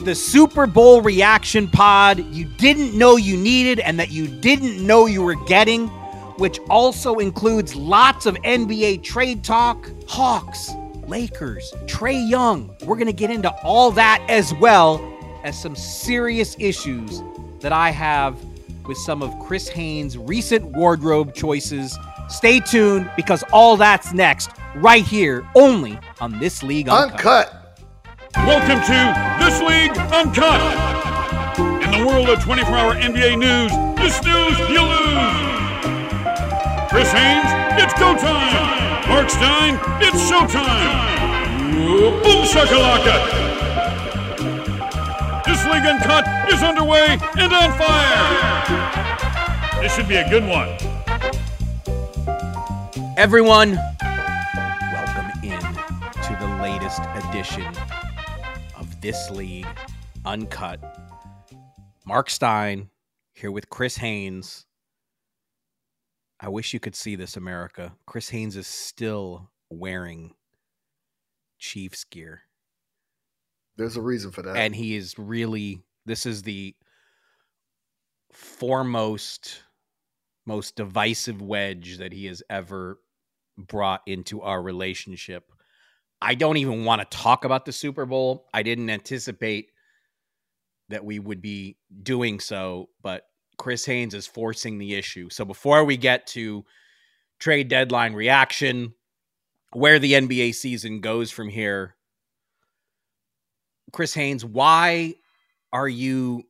the Super Bowl reaction pod you didn't know you needed and that you didn't know you were getting, which also includes lots of NBA trade talk, Hawks, Lakers, Trae Young. We're going to get into all that as well as some serious issues that I have with some of Chris Haynes' recent wardrobe choices. Stay tuned because all that's next right here only on This League Uncut. Uncut. Welcome to This League Uncut. In the world of 24 hour NBA news, you snooze, you lose. Chris Haynes, it's go time. Marc Stein, it's showtime. Boom shakalaka. This League Uncut is underway and on fire. This should be a good one. Everyone, this league uncut. Marc Stein here with Chris Haynes. I wish you could see this, America. Chris Haynes is still wearing Chiefs gear. There's a reason for that. And he is really, this is the foremost, most divisive wedge that he has ever brought into our relationship. I don't even want to talk about the Super Bowl. I didn't anticipate that we would be doing so, but Chris Haynes is forcing the issue. So before we get to trade deadline reaction, where the NBA season goes from here, Chris Haynes, why are you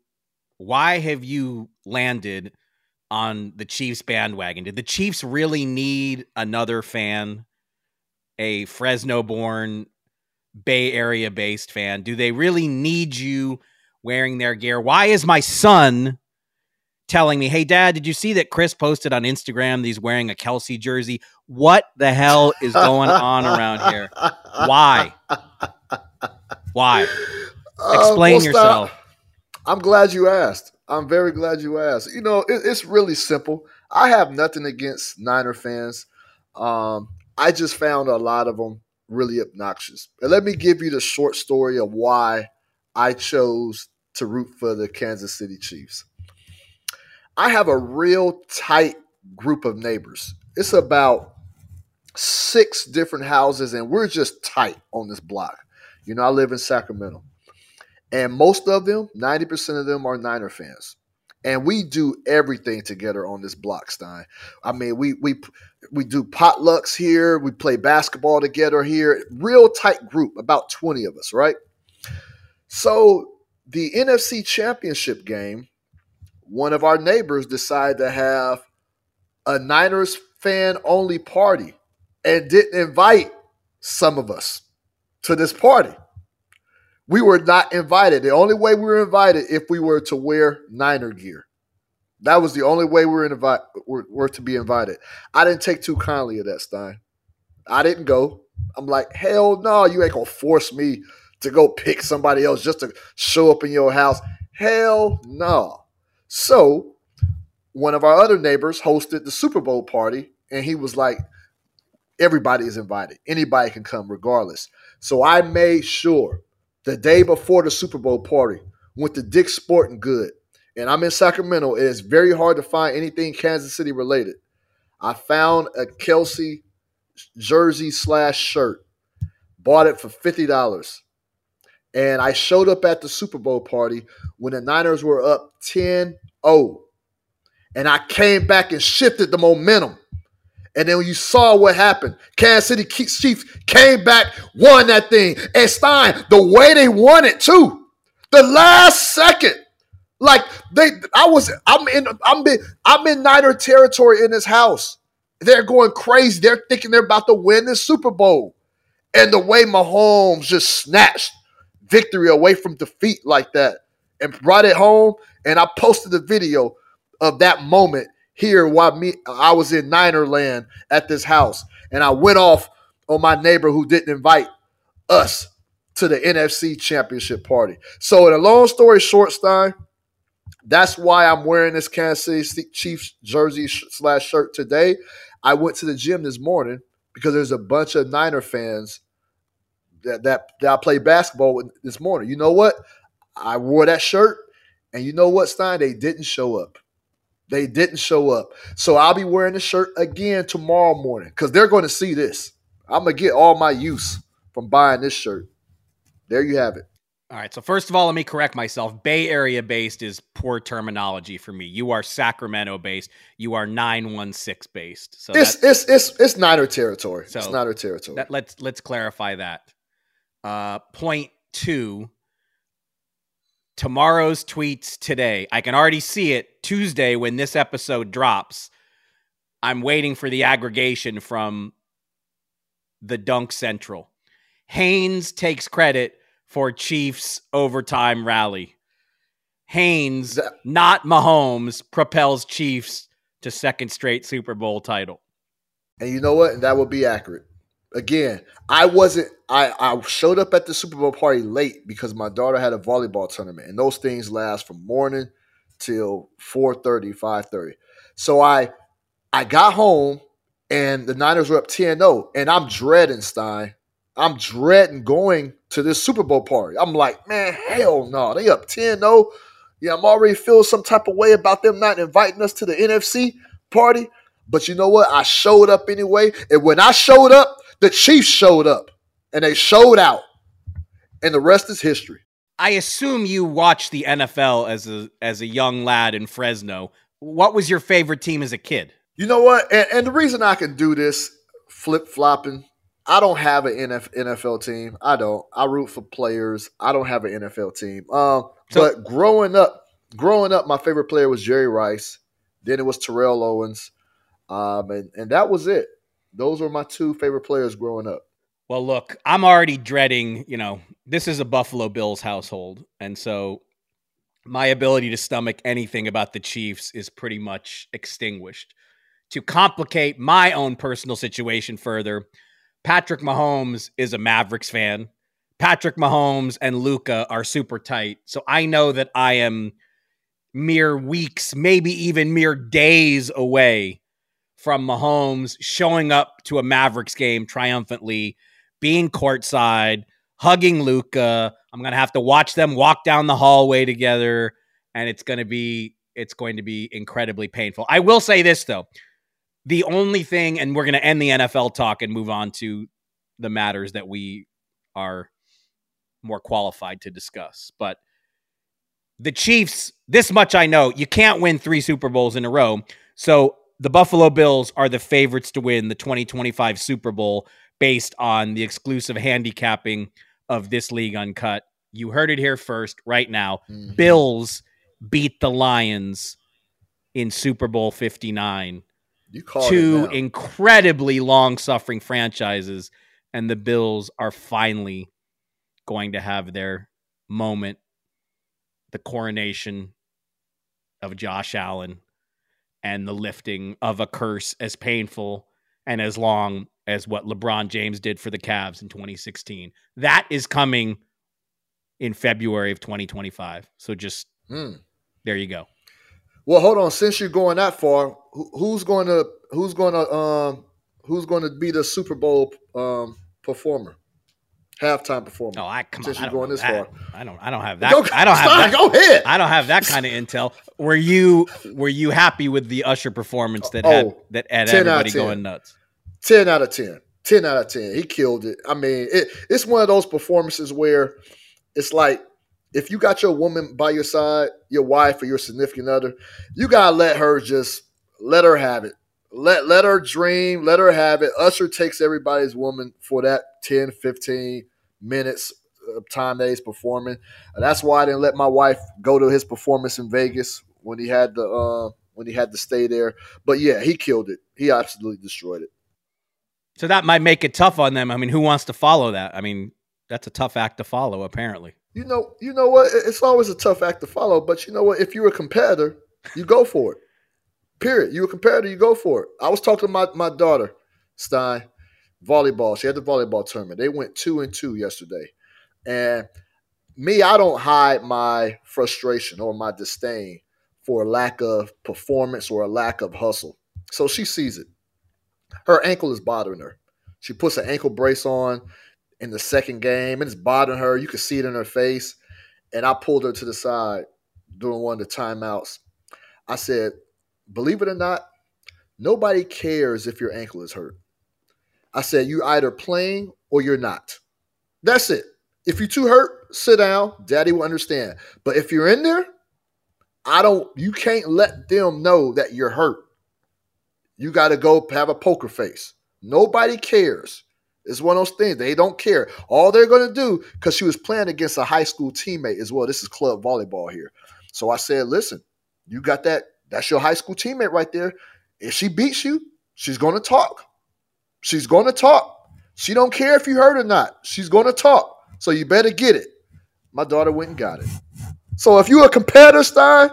why have you landed on the Chiefs bandwagon? Did the Chiefs really need another fan a Fresno born Bay Area based fan? Do they really need you wearing their gear? Why is my son telling me, hey, dad, did you see that Chris posted on Instagram that he's wearing a Kelce jersey? What the hell is going on around here? Why? Why? Uh, Explain uh, well, yourself. I'm glad you asked. I'm very glad you asked. You know, it, it's really simple. I have nothing against Niner fans. Um, I just found a lot of them really obnoxious. And let me give you the short story of why I chose to root for the Kansas City Chiefs. I have a real tight group of neighbors. It's about six different houses, and we're just tight on this block. You know, I live in Sacramento. And most of them, 90% of them are Niner fans and we do everything together on this block, Stein. I mean, we we we do potlucks here, we play basketball together here, real tight group, about 20 of us, right? So the NFC championship game, one of our neighbors decided to have a Niners fan only party and didn't invite some of us to this party. We were not invited. The only way we were invited if we were to wear Niner gear. That was the only way we were, invi- were, were to be invited. I didn't take too kindly of that, Stein. I didn't go. I'm like, hell no, you ain't gonna force me to go pick somebody else just to show up in your house. Hell no. So one of our other neighbors hosted the Super Bowl party, and he was like, everybody is invited. Anybody can come regardless. So I made sure the day before the Super Bowl party. Went to Dick's Sporting Good, and I'm in Sacramento. It is very hard to find anything Kansas City related. I found a Kelce jersey slash shirt. Bought it for fifty dollars. And I showed up at the Super Bowl party when the Niners were up 10 0. And I came back and shifted the momentum. And then you saw what happened, Kansas City Chiefs came back, won that thing. And Stein, the way they won it too, the last second, like they, I was, I'm in, I'm in, I'm in Niner territory in this house. They're going crazy. They're thinking they're about to win the Super Bowl, and the way Mahomes just snatched victory away from defeat like that and brought it home. And I posted the video of that moment here while me I was in Niner land at this house. And I went off on my neighbor who didn't invite us to the NFC championship party. So in a long story short, Stein, that's why I'm wearing this Kansas City Chiefs jersey slash shirt today. I went to the gym this morning because there's a bunch of Niner fans that, that, that I played basketball with this morning. You know what? I wore that shirt, and you know what, Stein? They didn't show up. They didn't show up. So I'll be wearing the shirt again tomorrow morning because they're going to see this. I'm going to get all my use from buying this shirt. There you have it. All right. So first of all, let me correct myself. Bay Area based is poor terminology for me. You are Sacramento based. You are nine one six based. So it's it's it's it's Niner territory. So it's Niner territory. That, let's let's clarify that. Uh, point two. Tomorrow's tweets today. I can already see it Tuesday when this episode drops. I'm waiting for the aggregation from the Dunk Central. Haynes takes credit for Chiefs overtime rally. Haynes, not Mahomes, propels Chiefs to second straight Super Bowl title. And you know what? That would be accurate again, I wasn't. I I showed up at the Super Bowl party late because my daughter had a volleyball tournament, and those things last from morning till 4.30, 5.30. So I I got home and the Niners were up 10-0, and I'm dreading Stein. I'm dreading going to this Super Bowl party. I'm like, man, hell no. They up 10-0. Yeah, I'm already feeling some type of way about them not inviting us to the NFC party. But you know what? I showed up anyway. And when I showed up, the Chiefs showed up and they showed out, and the rest is history. I assume you watched the NFL as a as a young lad in Fresno. What was your favorite team as a kid? You know what? And, and the reason I can do this flip flopping, I don't have an NFL team. I don't. I root for players. I don't have an NFL team. Um, so, but growing up, growing up, my favorite player was Jerry Rice. Then it was Terrell Owens, um, and and that was it. Those were my two favorite players growing up. Well, look, I'm already dreading, you know, this is a Buffalo Bills household. And so my ability to stomach anything about the Chiefs is pretty much extinguished. To complicate my own personal situation further, Patrick Mahomes is a Mavericks fan. Patrick Mahomes and Luka are super tight. So I know that I am mere weeks, maybe even mere days away from Mahomes showing up to a Mavericks game triumphantly, being courtside, hugging Luka. I'm gonna have to watch them walk down the hallway together, and it's gonna be it's going to be incredibly painful. I will say this though. The only thing, and we're going to end the NFL talk and move on to the matters that we are more qualified to discuss. But the Chiefs, this much I know, you can't win three Super Bowls in a row. So the Buffalo Bills are the favorites to win the 2025 Super Bowl based on the exclusive handicapping of this league uncut. You heard it here first, right now. Mm-hmm. Bills beat the Lions in Super Bowl 59. You Two incredibly long suffering franchises, and the Bills are finally going to have their moment the coronation of Josh Allen and the lifting of a curse as painful and as long as what LeBron James did for the Cavs in 2016. That is coming in February of 2025. So just hmm. there you go. Well, hold on. Since you're going that far, who's going to who's going to um who's going to be the Super Bowl um performer? Halftime performance. No, I come on. Since I going this that. far. I don't. I don't have that. Go, I don't have that. Go ahead. I don't have that kind of intel. Were you were you happy with the Usher performance that had Oh, that had 10 out of everybody 10. going nuts? 10 out of 10. 10 out of 10. He killed it. I mean, it, it's one of those performances where it's like if you got your woman by your side, your wife or your significant other, you got to let her just let her have it. Let let her dream, let her have it. Usher takes everybody's woman for that 10, 15 minutes of time that he's performing. And that's why I didn't let my wife go to his performance in Vegas when he had to uh, when he had to stay there. But yeah, he killed it. He absolutely destroyed it. So that might make it tough on them. I mean, who wants to follow that? I mean, that's a tough act to follow, apparently. You know, you know what? It's always a tough act to follow, but you know what? If you're a competitor, you go for it. Period. You're a competitor, you go for it. I was talking to my, my daughter, Stein, volleyball. She had the volleyball tournament. They went two and two yesterday. And me, I don't hide my frustration or my disdain for a lack of performance or a lack of hustle. So she sees it. Her ankle is bothering her. She puts an ankle brace on in the second game, and it's bothering her. You can see it in her face. And I pulled her to the side during one of the timeouts. I said, believe it or not, nobody cares if your ankle is hurt. I said, you either playing or you're not. That's it. If you're too hurt, sit down. Daddy will understand. But if you're in there, I don't, you can't let them know that you're hurt. You got to go have a poker face. Nobody cares. It's one of those things. They don't care. All they're going to do, because she was playing against a high school teammate as well. This is club volleyball here. So I said, listen, you got that. That's your high school teammate right there. If she beats you, she's going to talk. She's going to talk. She don't care if you hurt or not. She's going to talk. So you better get it. My daughter went and got it. So if you're a competitor, Stein,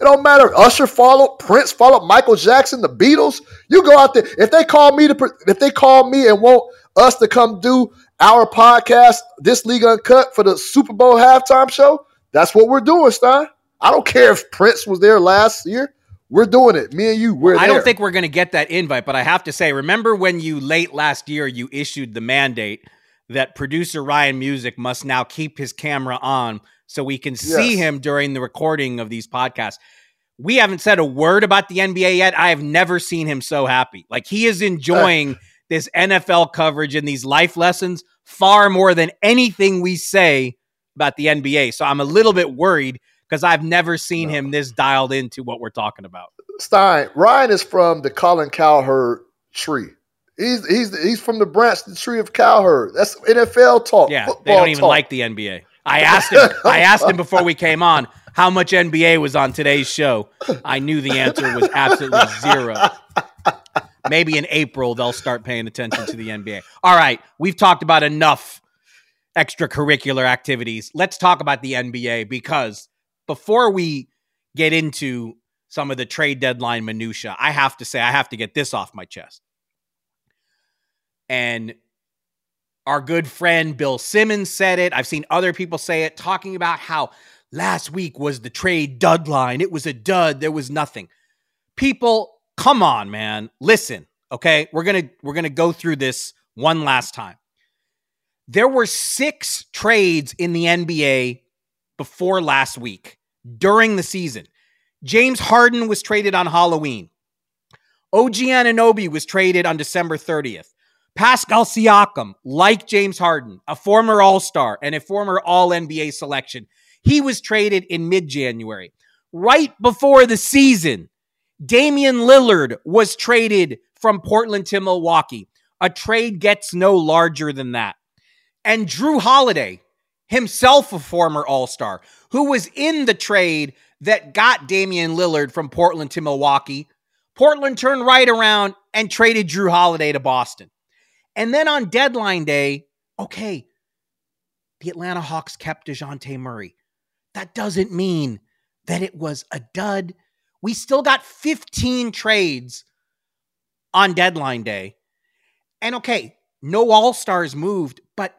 it don't matter. Usher followed, Prince followed, Michael Jackson, the Beatles. You go out there. If they call me to, if they call me and want us to come do our podcast, this league uncut for the Super Bowl halftime show, that's what we're doing, Stein. I don't care if Prince was there last year. We're doing it. Me and you, we're I there. don't think we're going to get that invite, but I have to say, remember when you late last year you issued the mandate that producer Ryan Music must now keep his camera on so we can see Yes. him during the recording of these podcasts. We haven't said a word about the NBA yet. I have never seen him so happy. Like he is enjoying this NFL coverage and these life lessons far more than anything we say about the NBA. So I'm a little bit worried because I've never seen him this dialed into what we're talking about. Stein, Ryan is from the Colin Cowherd tree. He's he's he's from the branch, the tree of Cowherd. That's NFL talk. Yeah, they don't even talk. like the NBA. I asked him. I asked him before we came on how much NBA was on today's show. I knew the answer was absolutely zero. Maybe in April they'll start paying attention to the NBA. All right, we've talked about enough extracurricular activities. Let's talk about the NBA because before we get into some of the trade deadline minutia, I have to say I have to get this off my chest. And our good friend Bill Simmons said it. I've seen other people say it, talking about how last week was the trade deadline. It was a dud. There was nothing. People, come on, man. Listen, okay? We're gonna we're gonna go through this one last time. There were six trades in the NBA before last week during the season. James Harden was traded on Halloween. OG Anunoby was traded on December 30th. Pascal Siakam, like James Harden, a former All Star and a former All NBA selection, he was traded in mid January. Right before the season, Damian Lillard was traded from Portland to Milwaukee. A trade gets no larger than that. And Jrue Holiday, himself a former All Star, who was in the trade that got Damian Lillard from Portland to Milwaukee, Portland turned right around and traded Jrue Holiday to Boston. And then on deadline day, okay, the Atlanta Hawks kept Dejounte Murray. That doesn't mean that it was a dud. We still got 15 trades on deadline day. And okay, no All Stars moved, but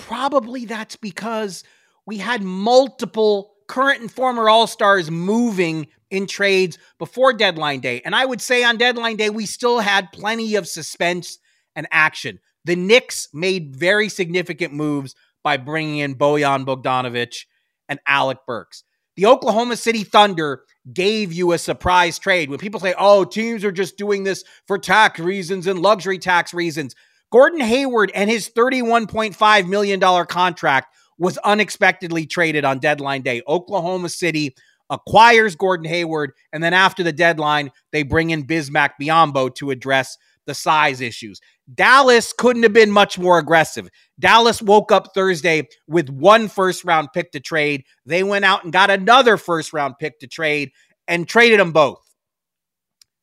probably that's because we had multiple current and former All Stars moving in trades before deadline day. And I would say on deadline day, we still had plenty of suspense and action. The Knicks made very significant moves by bringing in Bojan Bogdanovic and Alec Burks. The Oklahoma City Thunder gave you a surprise trade. When people say, oh, teams are just doing this for tax reasons and luxury tax reasons, Gordon Hayward and his $31.5 million contract was unexpectedly traded on deadline day. Oklahoma City acquires Gordon Hayward, and then after the deadline, they bring in Bismack Biyombo to address the size issues. Dallas couldn't have been much more aggressive. Dallas woke up Thursday with one first round pick to trade. They went out and got another first round pick to trade and traded them both.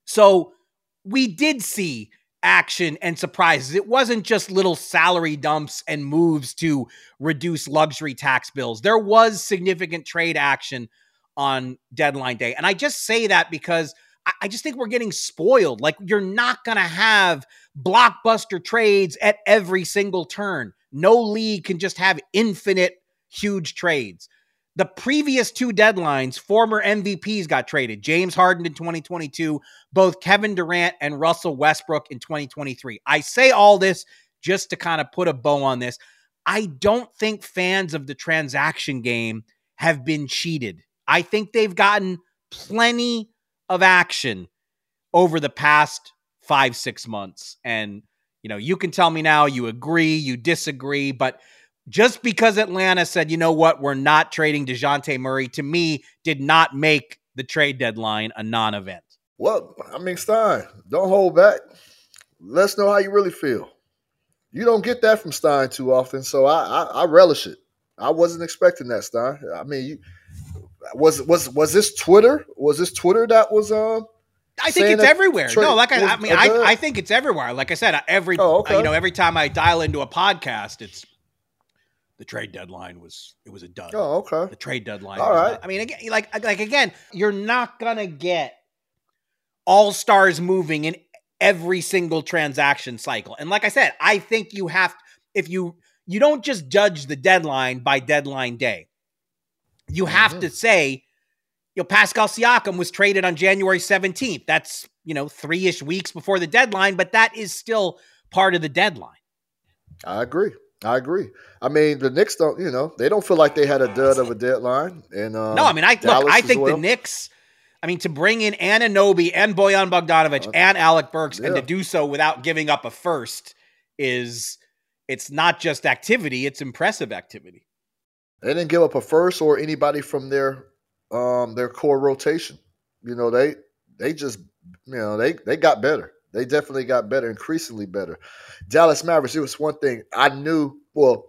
So we did see action and surprises. It wasn't just little salary dumps and moves to reduce luxury tax bills. There was significant trade action on deadline day. And I just say that because I just think we're getting spoiled. Like you're not going to have blockbuster trades at every single turn. No league can just have infinite huge trades. The previous two deadlines, former MVPs got traded. James Harden in 2022, both Kevin Durant and Russell Westbrook in 2023. I say all this just to kind of put a bow on this. I don't think fans of the transaction game have been cheated. I think they've gotten plenty of action over the past five, six months. And, you know, you can tell me now you agree, you disagree, but just because Atlanta said, you know what, we're not trading Dejounte Murray, to me, did not make the trade deadline a non event. Well, I mean, Stein, don't hold back. Let's know how you really feel. You don't get that from Stein too often, so I, I, I relish it. I wasn't expecting that, Stein. I mean, you, was was was this Twitter? Was this Twitter that was um? I think it's everywhere. no, like I, I mean, I, I think it's everywhere. Like I said, every oh, okay. you know, every time I dial into a podcast, it's the trade deadline was it was a done. Oh, okay. The trade deadline. All right. Not, I mean, again, like like again, you're not gonna get all stars moving in every single transaction cycle. And like I said, I think you have if you you don't just judge the deadline by deadline day. You have mm-hmm. to say, you know, Pascal Siakam was traded on January 17th. That's, you know, three ish weeks before the deadline, but that is still part of the deadline. I agree. I agree. I mean, the Knicks don't, you know, they don't feel like they had a dud of a deadline. And uh, no, I mean, I Dallas look, I think well. the Knicks. I mean, to bring in Anunoby and Bojan Bogdanovic uh, and Alec Burks, yeah. and to do so without giving up a first is it's not just activity; it's impressive activity. They didn't give up a first or anybody from their um their core rotation. You know, they they just you know they they got better. They definitely got better, increasingly better. Dallas Mavericks. It was one thing I knew. Well,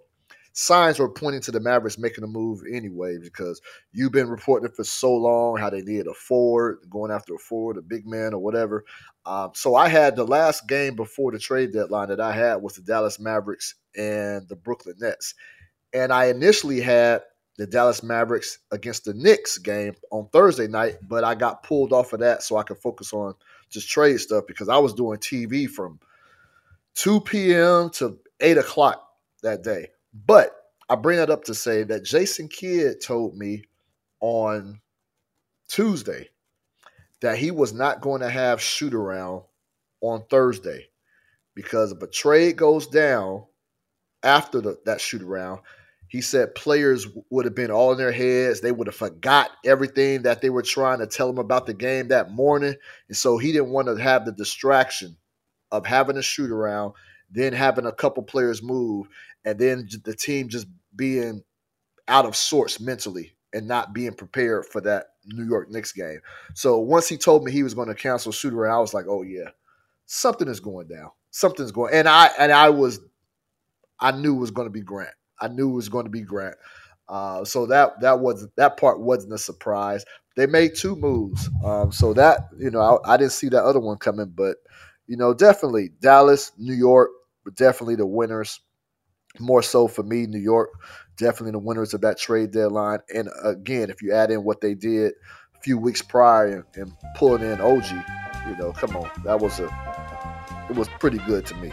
signs were pointing to the Mavericks making a move anyway because you've been reporting for so long how they needed a forward, going after a forward, a big man, or whatever. Um, so I had the last game before the trade deadline that I had was the Dallas Mavericks and the Brooklyn Nets. And I initially had the Dallas Mavericks against the Knicks game on Thursday night, but I got pulled off of that so I could focus on just trade stuff because I was doing TV from 2 p.m. to 8 o'clock that day. But I bring that up to say that Jason Kidd told me on Tuesday that he was not going to have shoot around on Thursday because if a trade goes down after the, that shoot around, he said players would have been all in their heads. They would have forgot everything that they were trying to tell him about the game that morning. And so he didn't want to have the distraction of having a shoot around, then having a couple players move, and then the team just being out of sorts mentally and not being prepared for that New York Knicks game. So once he told me he was going to cancel shoot around, I was like, oh yeah, something is going down. Something's going and I and I was I knew it was going to be Grant. I knew it was going to be Grant. Uh, so that that was that part wasn't a surprise. They made two moves, um, so that you know I, I, didn't see that other one coming, but you know definitely Dallas, New York, definitely the winners. More so for me, New York, definitely the winners of that trade deadline. And again, if you add in what they did a few weeks prior and, and pulling in OG, you know, come on, that was a it was pretty good to me.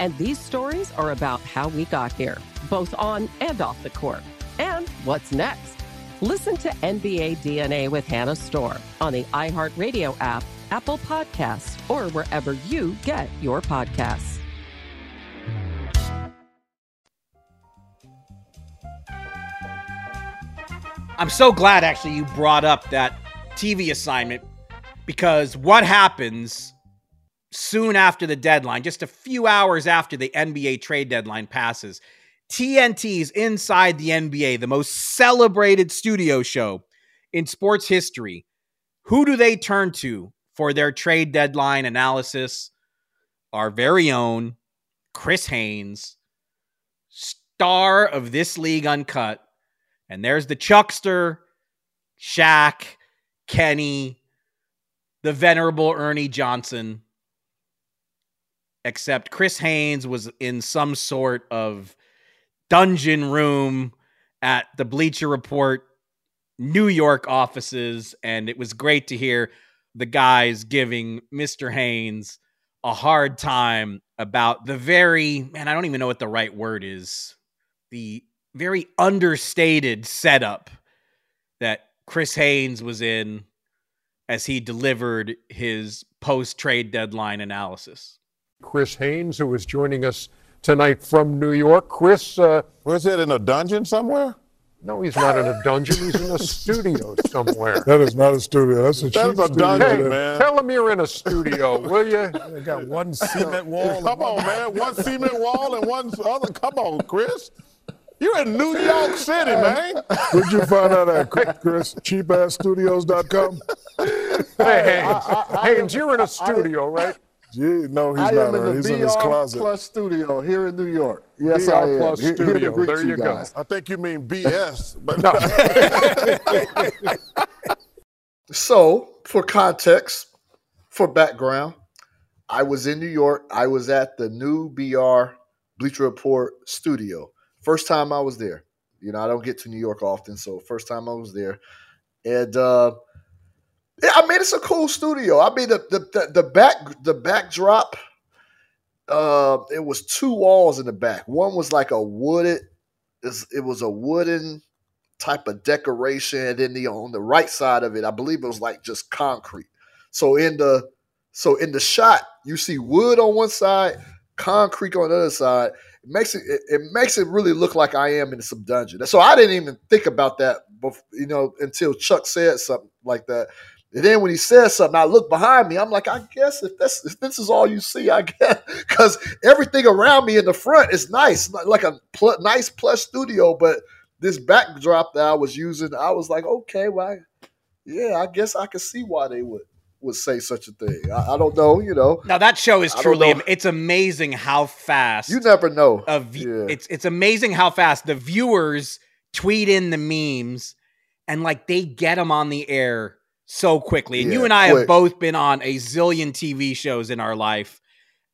And these stories are about how we got here, both on and off the court. And what's next? Listen to NBA DNA with Hannah Storm on the iHeartRadio app, Apple Podcasts, or wherever you get your podcasts. I'm so glad actually you brought up that TV assignment because what happens soon after the deadline, just a few hours after the NBA trade deadline passes, TNT's Inside the NBA, the most celebrated studio show in sports history. Who do they turn to for their trade deadline analysis? Our very own Chris Haynes, star of This League Uncut. And there's the Chuckster, Shaq, Kenny, the venerable Ernie Johnson except Chris Haynes was in some sort of dungeon room at the Bleacher Report New York offices. And it was great to hear the guys giving Mr. Haynes a hard time about the very, man, I don't even know what the right word is, the very understated setup that Chris Haynes was in as he delivered his post trade deadline analysis. Chris Haynes, who is joining us tonight from New York. Chris, uh, where's it in a dungeon somewhere? No, he's not in a dungeon. He's in a studio somewhere. That is not a studio. That's a That's cheap a studio. dungeon, Hey, man. tell him you're in a studio, will you? They got one cement wall. Come on, man. One cement wall and one other. Come on, Chris. You're in New York City, man. Where'd you find out at, Chris? Cheapassstudios.com? Hey, Haynes, Haynes, you're in a studio, right? Gee, no, he's I not. am in the He's in his BR closet. Plus studio here in New York. Yes, BR I am. Plus Here- here to studio. greet There you go. guys. I think you mean BS, but No. So, for context, for background, I was in New York. I was at the new BR Bleacher Report studio. First time I was there. You know, I don't get to New York often, so first time I was there. And uh yeah, I mean it's a cool studio. I mean the the the, the back the backdrop uh it was two walls in the back. One was like a wooded it was a wooden type of decoration and then the on the right side of it i believe it was like just concrete so in the so in the shot you see wood on one side concrete on the other side. It makes it, it, it makes it really look like I am in some dungeon. So I didn't even think about that, before, you know, until Chuck said something like that. And then when he says something, I look behind me. I'm like, I guess if this if this is all you see, I guess because everything around me in the front is nice, like a pl- nice plush studio. But this backdrop that I was using, I was like, okay, well, yeah, I guess I can see why they would would say such a thing. I, I don't know, you know. Now that show is truly it's amazing how fast you never know. Of yeah. it's it's amazing how fast the viewers tweet in the memes and like they get them on the air so quickly. And yeah, you and I quick. have both been on a zillion TV shows in our life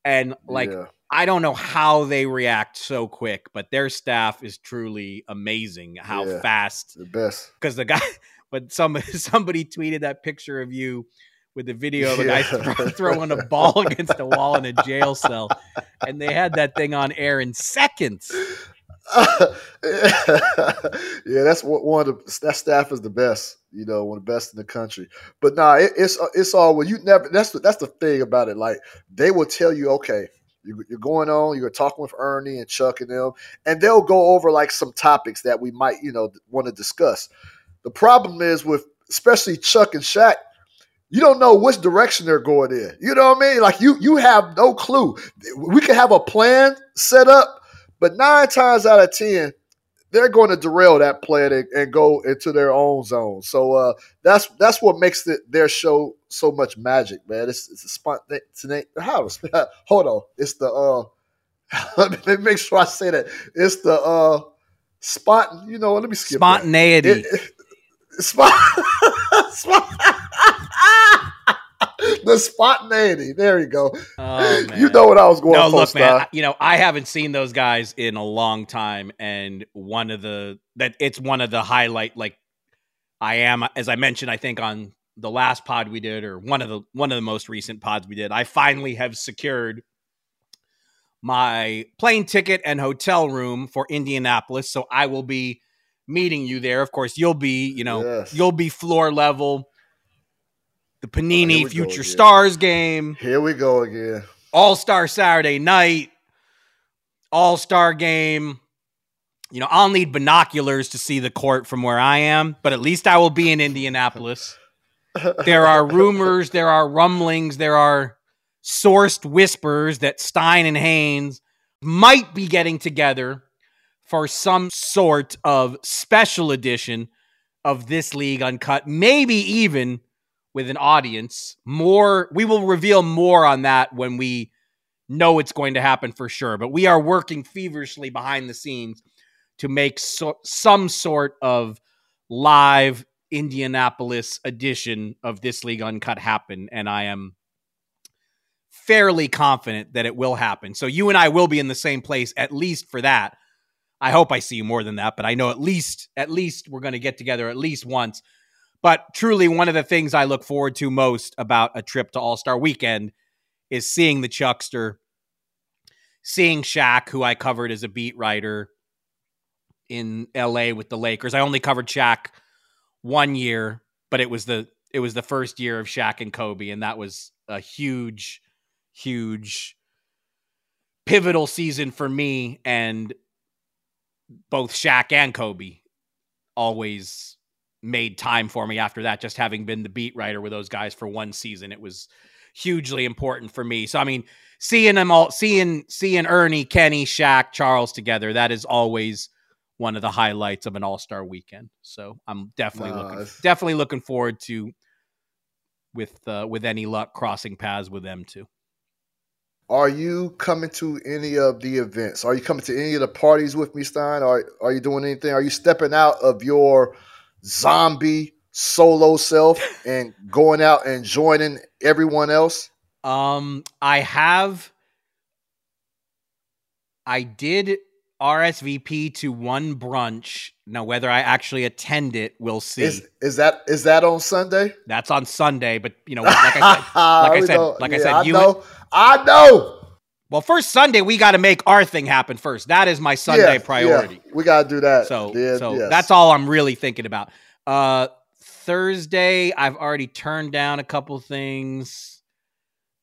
and like yeah. I don't know how they react so quick, but their staff is truly amazing how yeah, fast the best. Cuz the guy but some somebody tweeted that picture of you with the video of a guy throwing a ball against a wall in a jail cell, and they had that thing on air in seconds. yeah, that's what one of the that staff is the best. You know, one of the best in the country. But nah, it, it's uh, it's all well. You never. That's the, that's the thing about it. Like they will tell you, okay, you, you're going on. You're talking with Ernie and Chuck and them, and they'll go over like some topics that we might you know want to discuss. The problem is with especially Chuck and Shaq you don't know which direction they're going in. You know what I mean? Like you you have no clue. We could have a plan set up, but nine times out of ten, they're going to derail that plan and, and go into their own zone. So uh, that's that's what makes it, their show so much magic, man. It's it's a spontaneous. How? Hold on. It's the uh. let me make sure I say that. It's the uh spot. You know. Let me skip spontaneity. It, it, spot. spot the spontaneity. There you go. Oh, you know what I was going no, for. Look, man, you know, I haven't seen those guys in a long time, and one of the that it's one of the highlight. Like I am, as I mentioned, I think on the last pod we did, or one of the one of the most recent pods we did. I finally have secured my plane ticket and hotel room for Indianapolis, so I will be meeting you there. Of course, you'll be, you know, yes. you'll be floor level the Panini Future Stars game. Here we go again. All Star Saturday night, All Star game. You know, I'll need binoculars to see the court from where I am, but at least I will be in Indianapolis. there are rumors, there are rumblings, there are sourced whispers that Stein and Haynes might be getting together for some sort of special edition of this league uncut, maybe even with an audience. More, we will reveal more on that when we know it's going to happen for sure. But we are working feverishly behind the scenes to make so, some sort of live Indianapolis edition of this league uncut happen, and I am fairly confident that it will happen. So you and I will be in the same place at least for that. I hope I see you more than that, but I know at least at least we're going to get together at least once but truly, one of the things I look forward to most about a trip to All Star Weekend is seeing the Chuckster, seeing Shaq, who I covered as a beat writer in LA with the Lakers. I only covered Shaq one year, but it was the it was the first year of Shaq and Kobe, and that was a huge, huge pivotal season for me and both Shaq and Kobe always made time for me after that, just having been the beat writer with those guys for one season. It was hugely important for me. So I mean, seeing them all seeing seeing Ernie, Kenny, Shaq, Charles together, that is always one of the highlights of an all-star weekend. So I'm definitely looking definitely looking forward to with uh, with any luck crossing paths with them too. Are you coming to any of the events? Are you coming to any of the parties with me, Stein? Are are you doing anything? Are you stepping out of your zombie solo self and going out and joining everyone else? Um, I have. I did RSVP to one brunch. Now, whether I actually attend it, we'll see. Is, is that is that on Sunday? That's on Sunday. But you know, like I said, like I said, like yeah, I said, I you know, I know. Well, first Sunday we got to make our thing happen first. That is my Sunday yeah, priority. Yeah, we got to do that. So, yeah, so yes. that's all I'm really thinking about. Uh, Thursday, I've already turned down a couple things.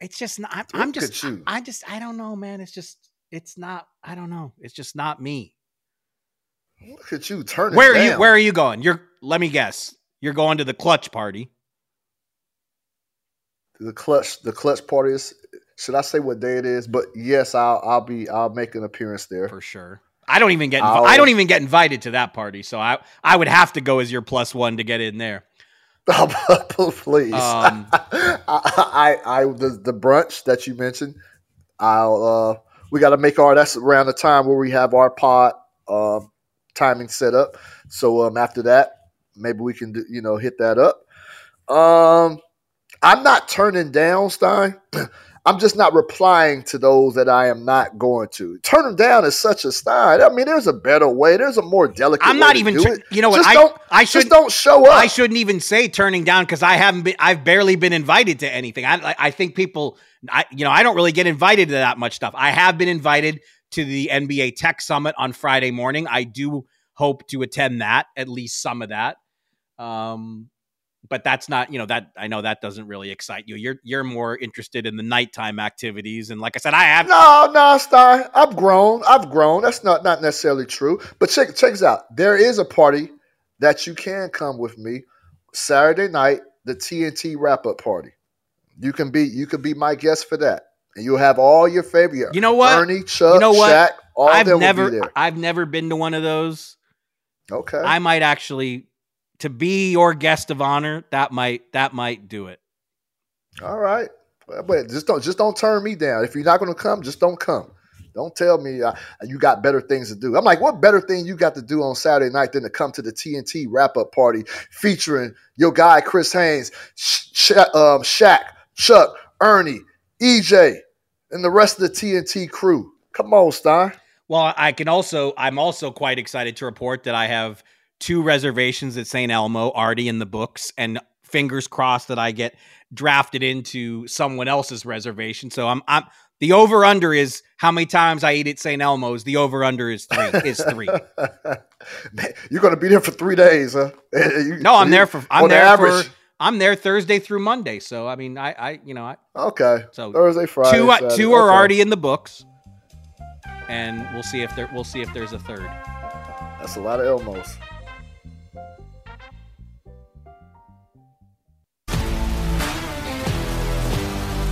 It's just not. I'm, I'm just. you. I just. I don't know, man. It's just. It's not. I don't know. It's just not me. Look at you turning. Where are you? Where are you going? You're. Let me guess. You're going to the Klutch party. the Klutch the Klutch party is should I say what day it is? But yes, I'll I'll be I'll make an appearance there. for sure. I don't even get. Invi- I'll- don't even get invited to that party. So I. I would have to go as your plus one to get in there. Please. Um, I, I I the the brunch that you mentioned, I'll uh we gotta make our that's around the time where we have our pod um timing set up. So um after that, maybe we can do, you know hit that up. Um I'm not turning down Stein. I'm just not replying to those that I am not going to. Turn them down is such a style. I mean, there's a better way. There's a more delicate. I'm way not even. it. You know what? Just I. don't. I just should. don't show up. I shouldn't even say turning down because I haven't been. I've barely been invited to anything. I- I think people. I. You know. I don't really get invited to that much stuff. I have been invited to the NBA Tech Summit on Friday morning. I do hope to attend that. At least some of that. Um. But that's not. You know. That I know that doesn't really excite you. You're. You're more interested in the nighttime activities. And like I said, I have. No, no, Stein. I've grown. I've grown. That's not not necessarily true. But check check this out. There is a party that you can come with me Saturday night, the TNT wrap up party. You can be you can be my guest for that, and you'll have all your favorite. You know what? Ernie, Chuck, You know what? Shaq, all I've never. I've never been to one of those. Okay. I might actually to be your guest of honor. That might that might do it. All right, but just don't just don't turn me down. If you're not going to come, just don't come. Don't tell me uh, you got better things to do. I'm like, what better thing you got to do on Saturday night than to come to the TNT wrap up party featuring your guy Chris Haynes, Sh- Sha- um, Shaq, Chuck, Ernie, EJ, and the rest of the TNT crew. Come on, Stein. Well, I can also. I'm also quite excited to report that I have two reservations at St. Elmo already in the books, and fingers crossed that I get drafted into someone else's reservation. So I'm. I'm the over under is how many times I eat at St. Elmo's. The over under is three. Is three. You're going to be there for three days, huh? You- No, I'm you- there for. I'm there average. for. I'm there Thursday through Monday. So I mean, I, I, you know, I, Okay. So Thursday, Friday, two, uh, Saturday. two are Okay. already in the books, and we'll see if there. We'll see if there's a third. That's a lot of Elmos.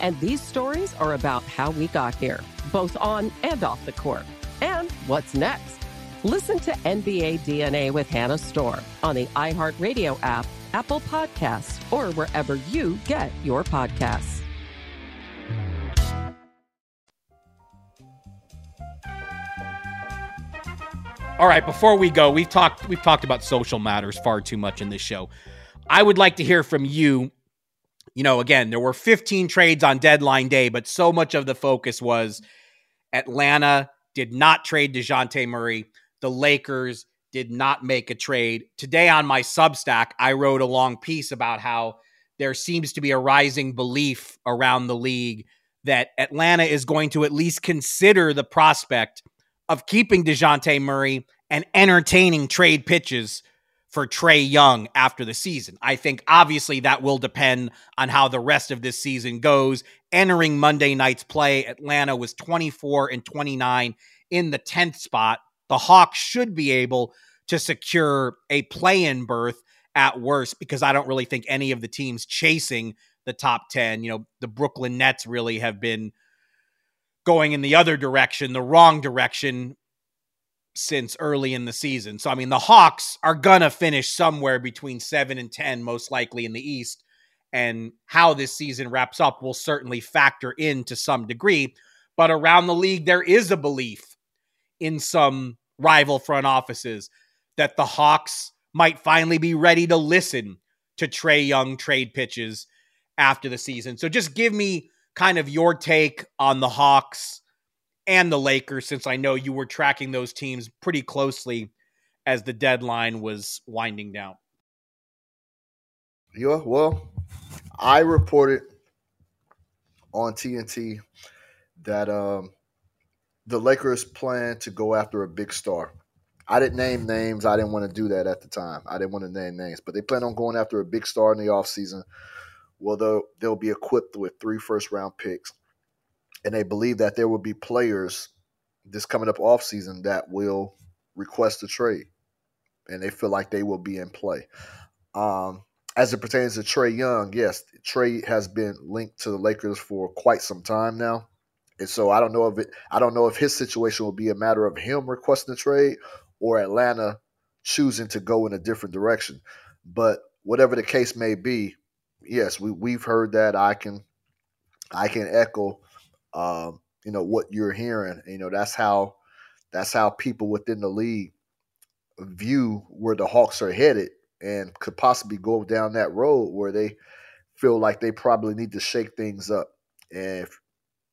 And these stories are about how we got here, both on and off the court. And what's next? Listen to NBA DNA with Hannah Storm on the iHeartRadio app, Apple Podcasts, or wherever you get your podcasts. All right, before we go, we've talked we've talked about social matters far too much in this show. I would like to hear from you. You know, again, there were 15 trades on deadline day, but so much of the focus was Atlanta did not trade Dejounte Murray. The Lakers did not make a trade. Today on my Substack, I wrote a long piece about how there seems to be a rising belief around the league that Atlanta is going to at least consider the prospect of keeping Dejounte Murray and entertaining trade pitches for Trae Young after the season. I think obviously that will depend on how the rest of this season goes. Entering Monday night's play, Atlanta was 24 and 29 in the 10th spot. The Hawks should be able to secure a play in berth at worst because I don't really think any of the teams chasing the top 10, you know, the Brooklyn Nets really have been going in the other direction, the wrong direction since early in the season. So I mean, the Hawks are going to finish somewhere between 7 and 10 most likely in the East and how this season wraps up will certainly factor in to some degree, but around the league there is a belief in some rival front offices that the Hawks might finally be ready to listen to Trae Young trade pitches after the season. So just give me kind of your take on the Hawks and the Lakers, since I know you were tracking those teams pretty closely as the deadline was winding down. Yeah, well, I reported on TNT that um, the Lakers plan to go after a big star. I didn't name names. I didn't want to do that at the time. I didn't want to name names, but they plan on going after a big star in the offseason well, they'll, they'll be equipped with three first round picks. And they believe that there will be players this coming up off season that will request a trade. And they feel like they will be in play. Um, as it pertains to Trae Young, yes, Trae has been linked to the Lakers for quite some time now. And so I don't know if it I don't know if his situation will be a matter of him requesting a trade or Atlanta choosing to go in a different direction. But whatever the case may be, yes, we we've heard that. I can I can echo, um, you know, what you're hearing. You know, that's how that's how people within the league view where the Hawks are headed, and could possibly go down that road where they feel like they probably need to shake things up. And if,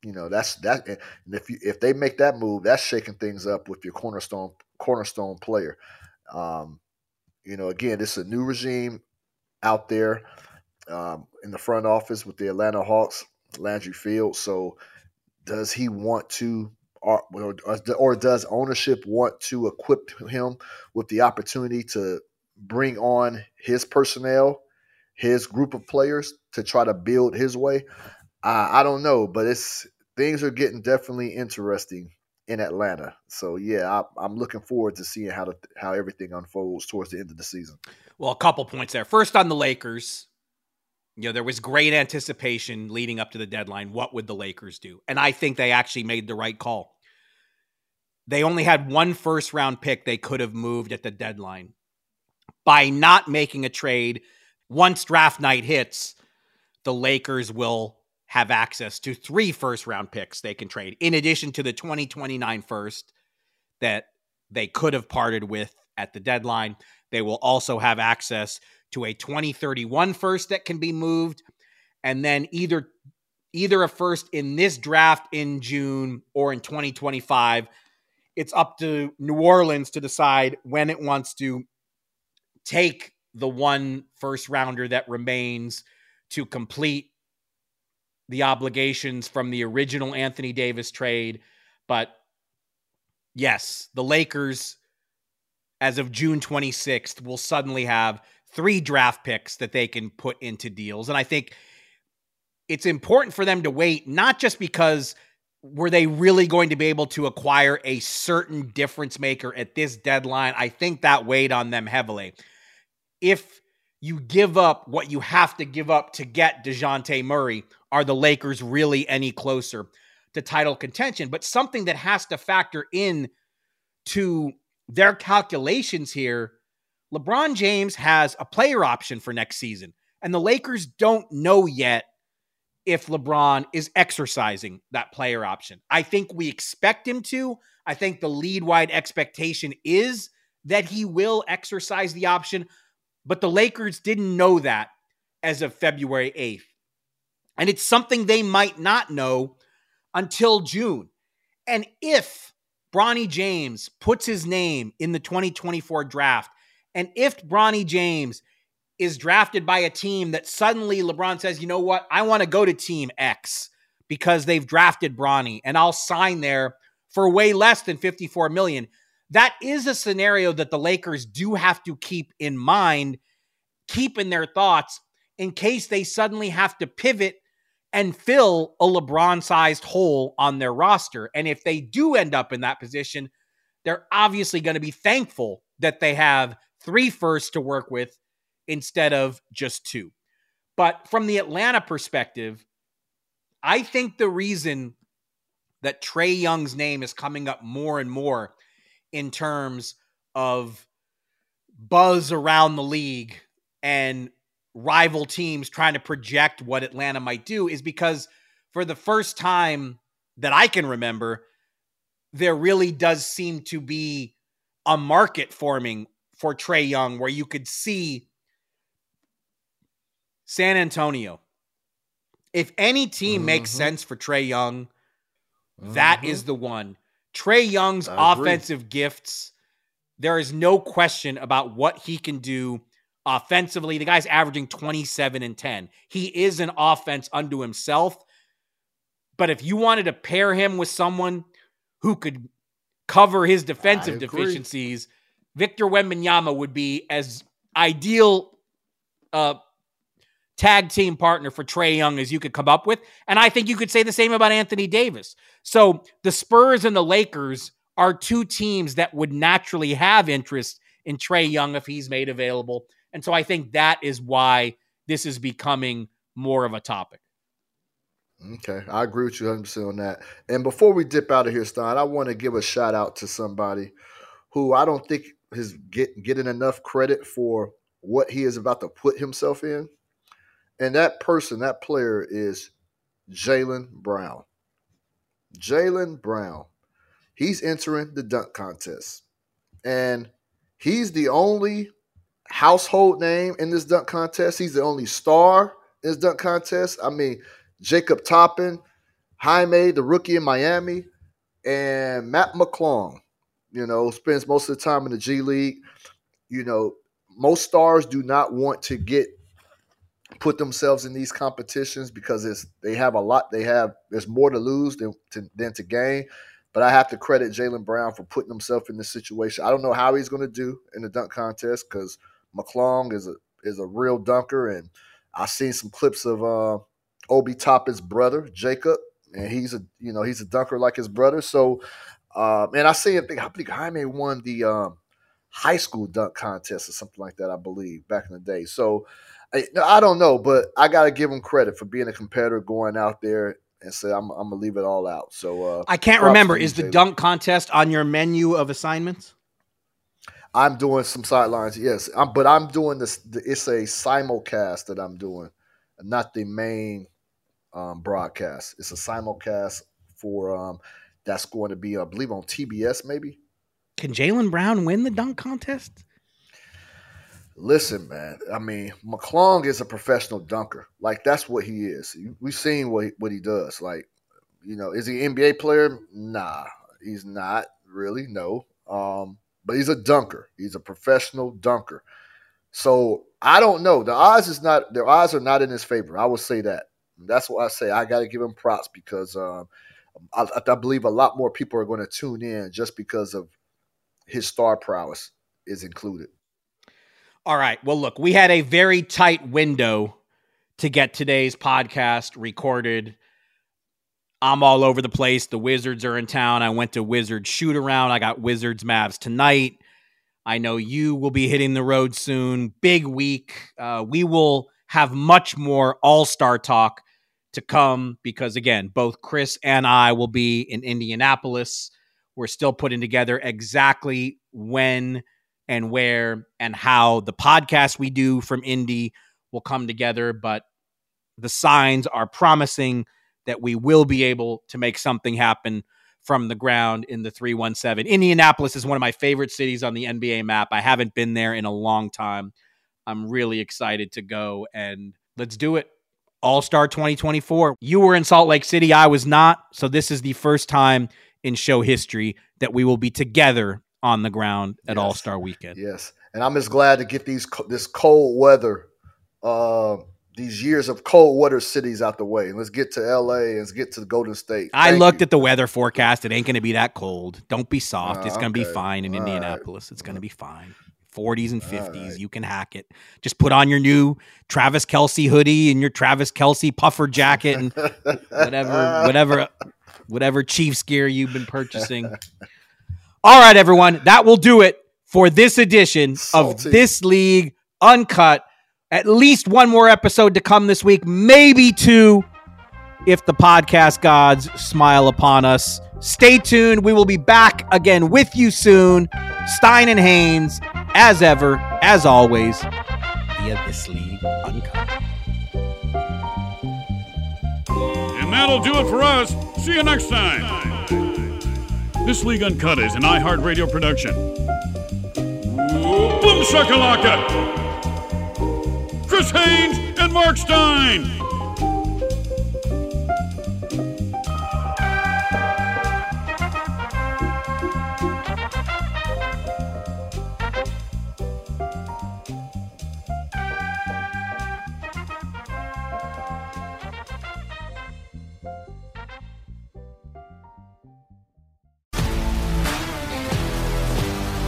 you know, that's that. And if you if they make that move, that's shaking things up with your cornerstone cornerstone player. Um, you know, again, this is a new regime out there um, in the front office with the Atlanta Hawks, Landry Fields. So, does he want to, or, or does ownership want to equip him with the opportunity to bring on his personnel, his group of players to try to build his way? I don't know, but it's things are getting definitely interesting in Atlanta. So yeah, I, am looking forward to seeing how to, how everything unfolds towards the end of the season. Well, a couple points there. First on the Lakers, you know, there was great anticipation leading up to the deadline. What would the Lakers do? And I think they actually made the right call. They only had one first round pick they could have moved at the deadline. By not making a trade, once draft night hits, the Lakers will have access to three first round picks they can trade, in addition to the 2029 first that they could have parted with at the deadline. They will also have access to a 2031 first that can be moved and then either either a first in this draft in June or in 2025 it's up to New Orleans to decide when it wants to take the one first rounder that remains to complete the obligations from the original Anthony Davis trade. But yes the Lakers as of June 26th will suddenly have three draft picks that they can put into deals. And I think it's important for them to wait, not just because were they really going to be able to acquire a certain difference maker at this deadline? I think that weighed on them heavily. If you give up what you have to give up to get Dejounte Murray, are the Lakers really any closer to title contention? But something that has to factor in to their calculations here LeBron James has a player option for next season, and the Lakers don't know yet if LeBron is exercising that player option. I think we expect him to. I think the lead wide expectation is that he will exercise the option, but the Lakers didn't know that as of February 8th. And it's something they might not know until June. And if Bronny James puts his name in the 2024 draft, and if Bronny James is drafted by a team that suddenly LeBron says, you know what, I want to go to team X because they've drafted Bronny and I'll sign there for way less than 54 million. That is a scenario that the Lakers do have to keep in mind, keep in their thoughts in case they suddenly have to pivot and fill a LeBron sized hole on their roster. And if they do end up in that position, they're obviously going to be thankful that they have three firsts to work with instead of just two. But from the Atlanta perspective, I think the reason that Trae Young's name is coming up more and more in terms of buzz around the league and rival teams trying to project what Atlanta might do is because for the first time that I can remember, there really does seem to be a market forming for Trae Young where you could see San Antonio. If any team mm-hmm. makes sense for Trae Young, mm-hmm. that is the one. Trae Young's offensive gifts, there is no question about what he can do offensively. The guy's averaging 27 and 10. He is an offense unto himself. But if you wanted to pair him with someone who could cover his defensive deficiencies, Victor Wembanyama would be as ideal uh, tag team partner for Trae Young as you could come up with. And I think you could say the same about Anthony Davis. So the Spurs and the Lakers are two teams that would naturally have interest in Trae Young if he's made available. And so I think that is why this is becoming more of a topic. Okay, I agree with you 100% on that. And before we dip out of here, Stein, I want to give a shout out to somebody who I don't think is get, getting enough credit for what he is about to put himself in. And that person, that player is Jaylen Brown. Jaylen Brown. He's entering the dunk contest. And he's the only household name in this dunk contest. He's the only star in this dunk contest. I mean, Jacob Toppin, Jaime, the rookie in Miami, and Mac McClung, you know, spends most of the time in the G League. You know, most stars do not want to get put themselves in these competitions because it's they have a lot. They have there's more to lose than to, than to gain. But I have to credit Jaylen Brown for putting himself in this situation. I don't know how he's going to do in the dunk contest because McClung is a is a real dunker, and I've seen some clips of uh, Obi Toppin's brother Jacob, and he's a you know he's a dunker like his brother. So, uh, and I see I think I think Jaime won the um, high school dunk contest or something like that. I believe back in the day. So I, I don't know, but I got to give him credit for being a competitor, going out there and say I'm, I'm gonna leave it all out. So uh, I can't remember. Is the dunk contest on your menu of assignments? I'm doing some sidelines, yes. I'm, but I'm doing this. It's a simulcast that I'm doing, not the main um, broadcast. It's a simulcast for um, that's going to be, I believe, on TBS. Maybe. Can Jaylen Brown win the dunk contest? Listen, man. I mean, McClung is a professional dunker. Like that's what he is. We've seen what he, what he does. Like, you know, is he an NBA player? Nah, he's not really. No, um, but he's a dunker. He's a professional dunker. So I don't know. The odds is not. Their odds are not in his favor. I will say that. That's what I say. I got to give him props because um, I, I believe a lot more people are going to tune in just because of his star prowess is included. All right. Well, look, we had a very tight window to get today's podcast recorded. I'm all over the place. The Wizards are in town. I went to Wizards shoot around. I got Wizards Mavs tonight. I know you will be hitting the road soon. Big week. Uh, we will have much more All Star talk to come because, again, both Chris and I will be in Indianapolis. We're still putting together exactly when and where and how the podcast we do from Indy will come together. But the signs are promising that we will be able to make something happen from the ground in the 317. Indianapolis is one of my favorite cities on the NBA map. I haven't been there in a long time. I'm really excited to go and let's do it. All Star 2024. You were in Salt Lake City. I was not. So this is the first time in show history that we will be together on the ground at Yes. All Star weekend. Yes, and I'm just glad to get these this cold weather, uh, these years of cold weather cities out the way. Let's get to LA and let's get to Golden State. I looked you. at the weather forecast. It ain't going to be that cold. Don't be soft. Ah, it's going to be fine in All right. Indianapolis. It's going to be fine. 40s and 50s. right. You can hack it. Just put on your new Travis Kelce hoodie and your Travis Kelce puffer jacket and whatever, whatever, whatever Chiefs gear you've been purchasing. All right, everyone. That will do it for this edition of This League Uncut. At least one more episode to come this week, maybe two if the podcast gods smile upon us. Stay tuned. We will be back again with you soon. Stein and Haynes, as ever, as always, via This League Uncut. And that'll do it for us. See you next time. This League Uncut is an iHeartRadio production. Boom shakalaka! Chris Haynes and Marc Stein.